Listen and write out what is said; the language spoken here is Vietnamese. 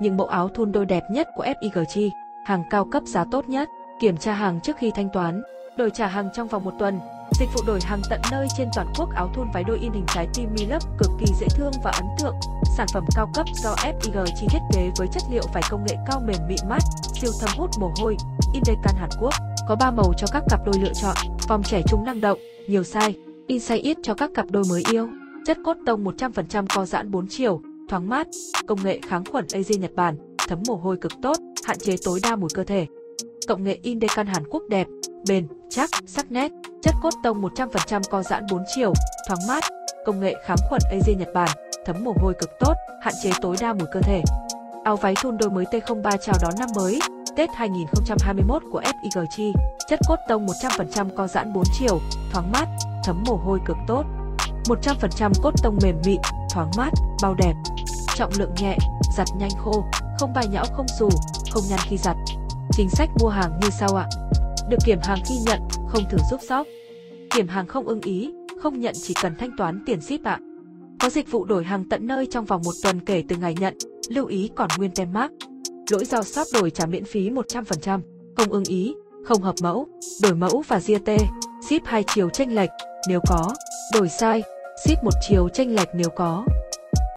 những mẫu áo thun đôi đẹp nhất của FIG hàng cao cấp giá tốt nhất, kiểm tra hàng trước khi thanh toán, đổi trả hàng trong vòng một tuần. Dịch vụ đổi hàng tận nơi trên toàn quốc áo thun váy đôi in hình trái tim mi lớp cực kỳ dễ thương và ấn tượng. Sản phẩm cao cấp do FIG chi thiết kế với chất liệu vải công nghệ cao mềm mịn mát, siêu thấm hút mồ hôi, Indecan Hàn Quốc. Có 3 màu cho các cặp đôi lựa chọn, form trẻ trung năng động, nhiều size, in size ít cho các cặp đôi mới yêu. Chất cốt tông 100% co giãn 4 chiều, thoáng mát, công nghệ kháng khuẩn AZ Nhật Bản, thấm mồ hôi cực tốt, hạn chế tối đa mùi cơ thể. Cộng nghệ Indecan Hàn Quốc đẹp, bền, chắc, sắc nét, chất cốt tông 100% co giãn 4 chiều, thoáng mát, công nghệ kháng khuẩn AZ Nhật Bản, thấm mồ hôi cực tốt, hạn chế tối đa mùi cơ thể. Áo váy thun đôi mới T03 chào đón năm mới, Tết 2021 của FIG chất cốt tông 100% co giãn 4 chiều, thoáng mát, thấm mồ hôi cực tốt. 100% cốt tông mềm mịn, thoáng mát, bao đẹp. Trọng lượng nhẹ, giặt nhanh khô, không bài nhão không xù, không nhăn khi giặt. Chính sách mua hàng như sau ạ. Được kiểm hàng khi nhận, không thử giúp shop. Kiểm hàng không ưng ý, không nhận chỉ cần thanh toán tiền ship ạ. Có dịch vụ đổi hàng tận nơi trong vòng một tuần kể từ ngày nhận, lưu ý còn nguyên tem mác. Lỗi do shop đổi trả miễn phí 100%, không ưng ý, không hợp mẫu, đổi mẫu và GT, ship hai chiều tranh lệch, nếu có, đổi sai, ship một chiều tranh lệch nếu có.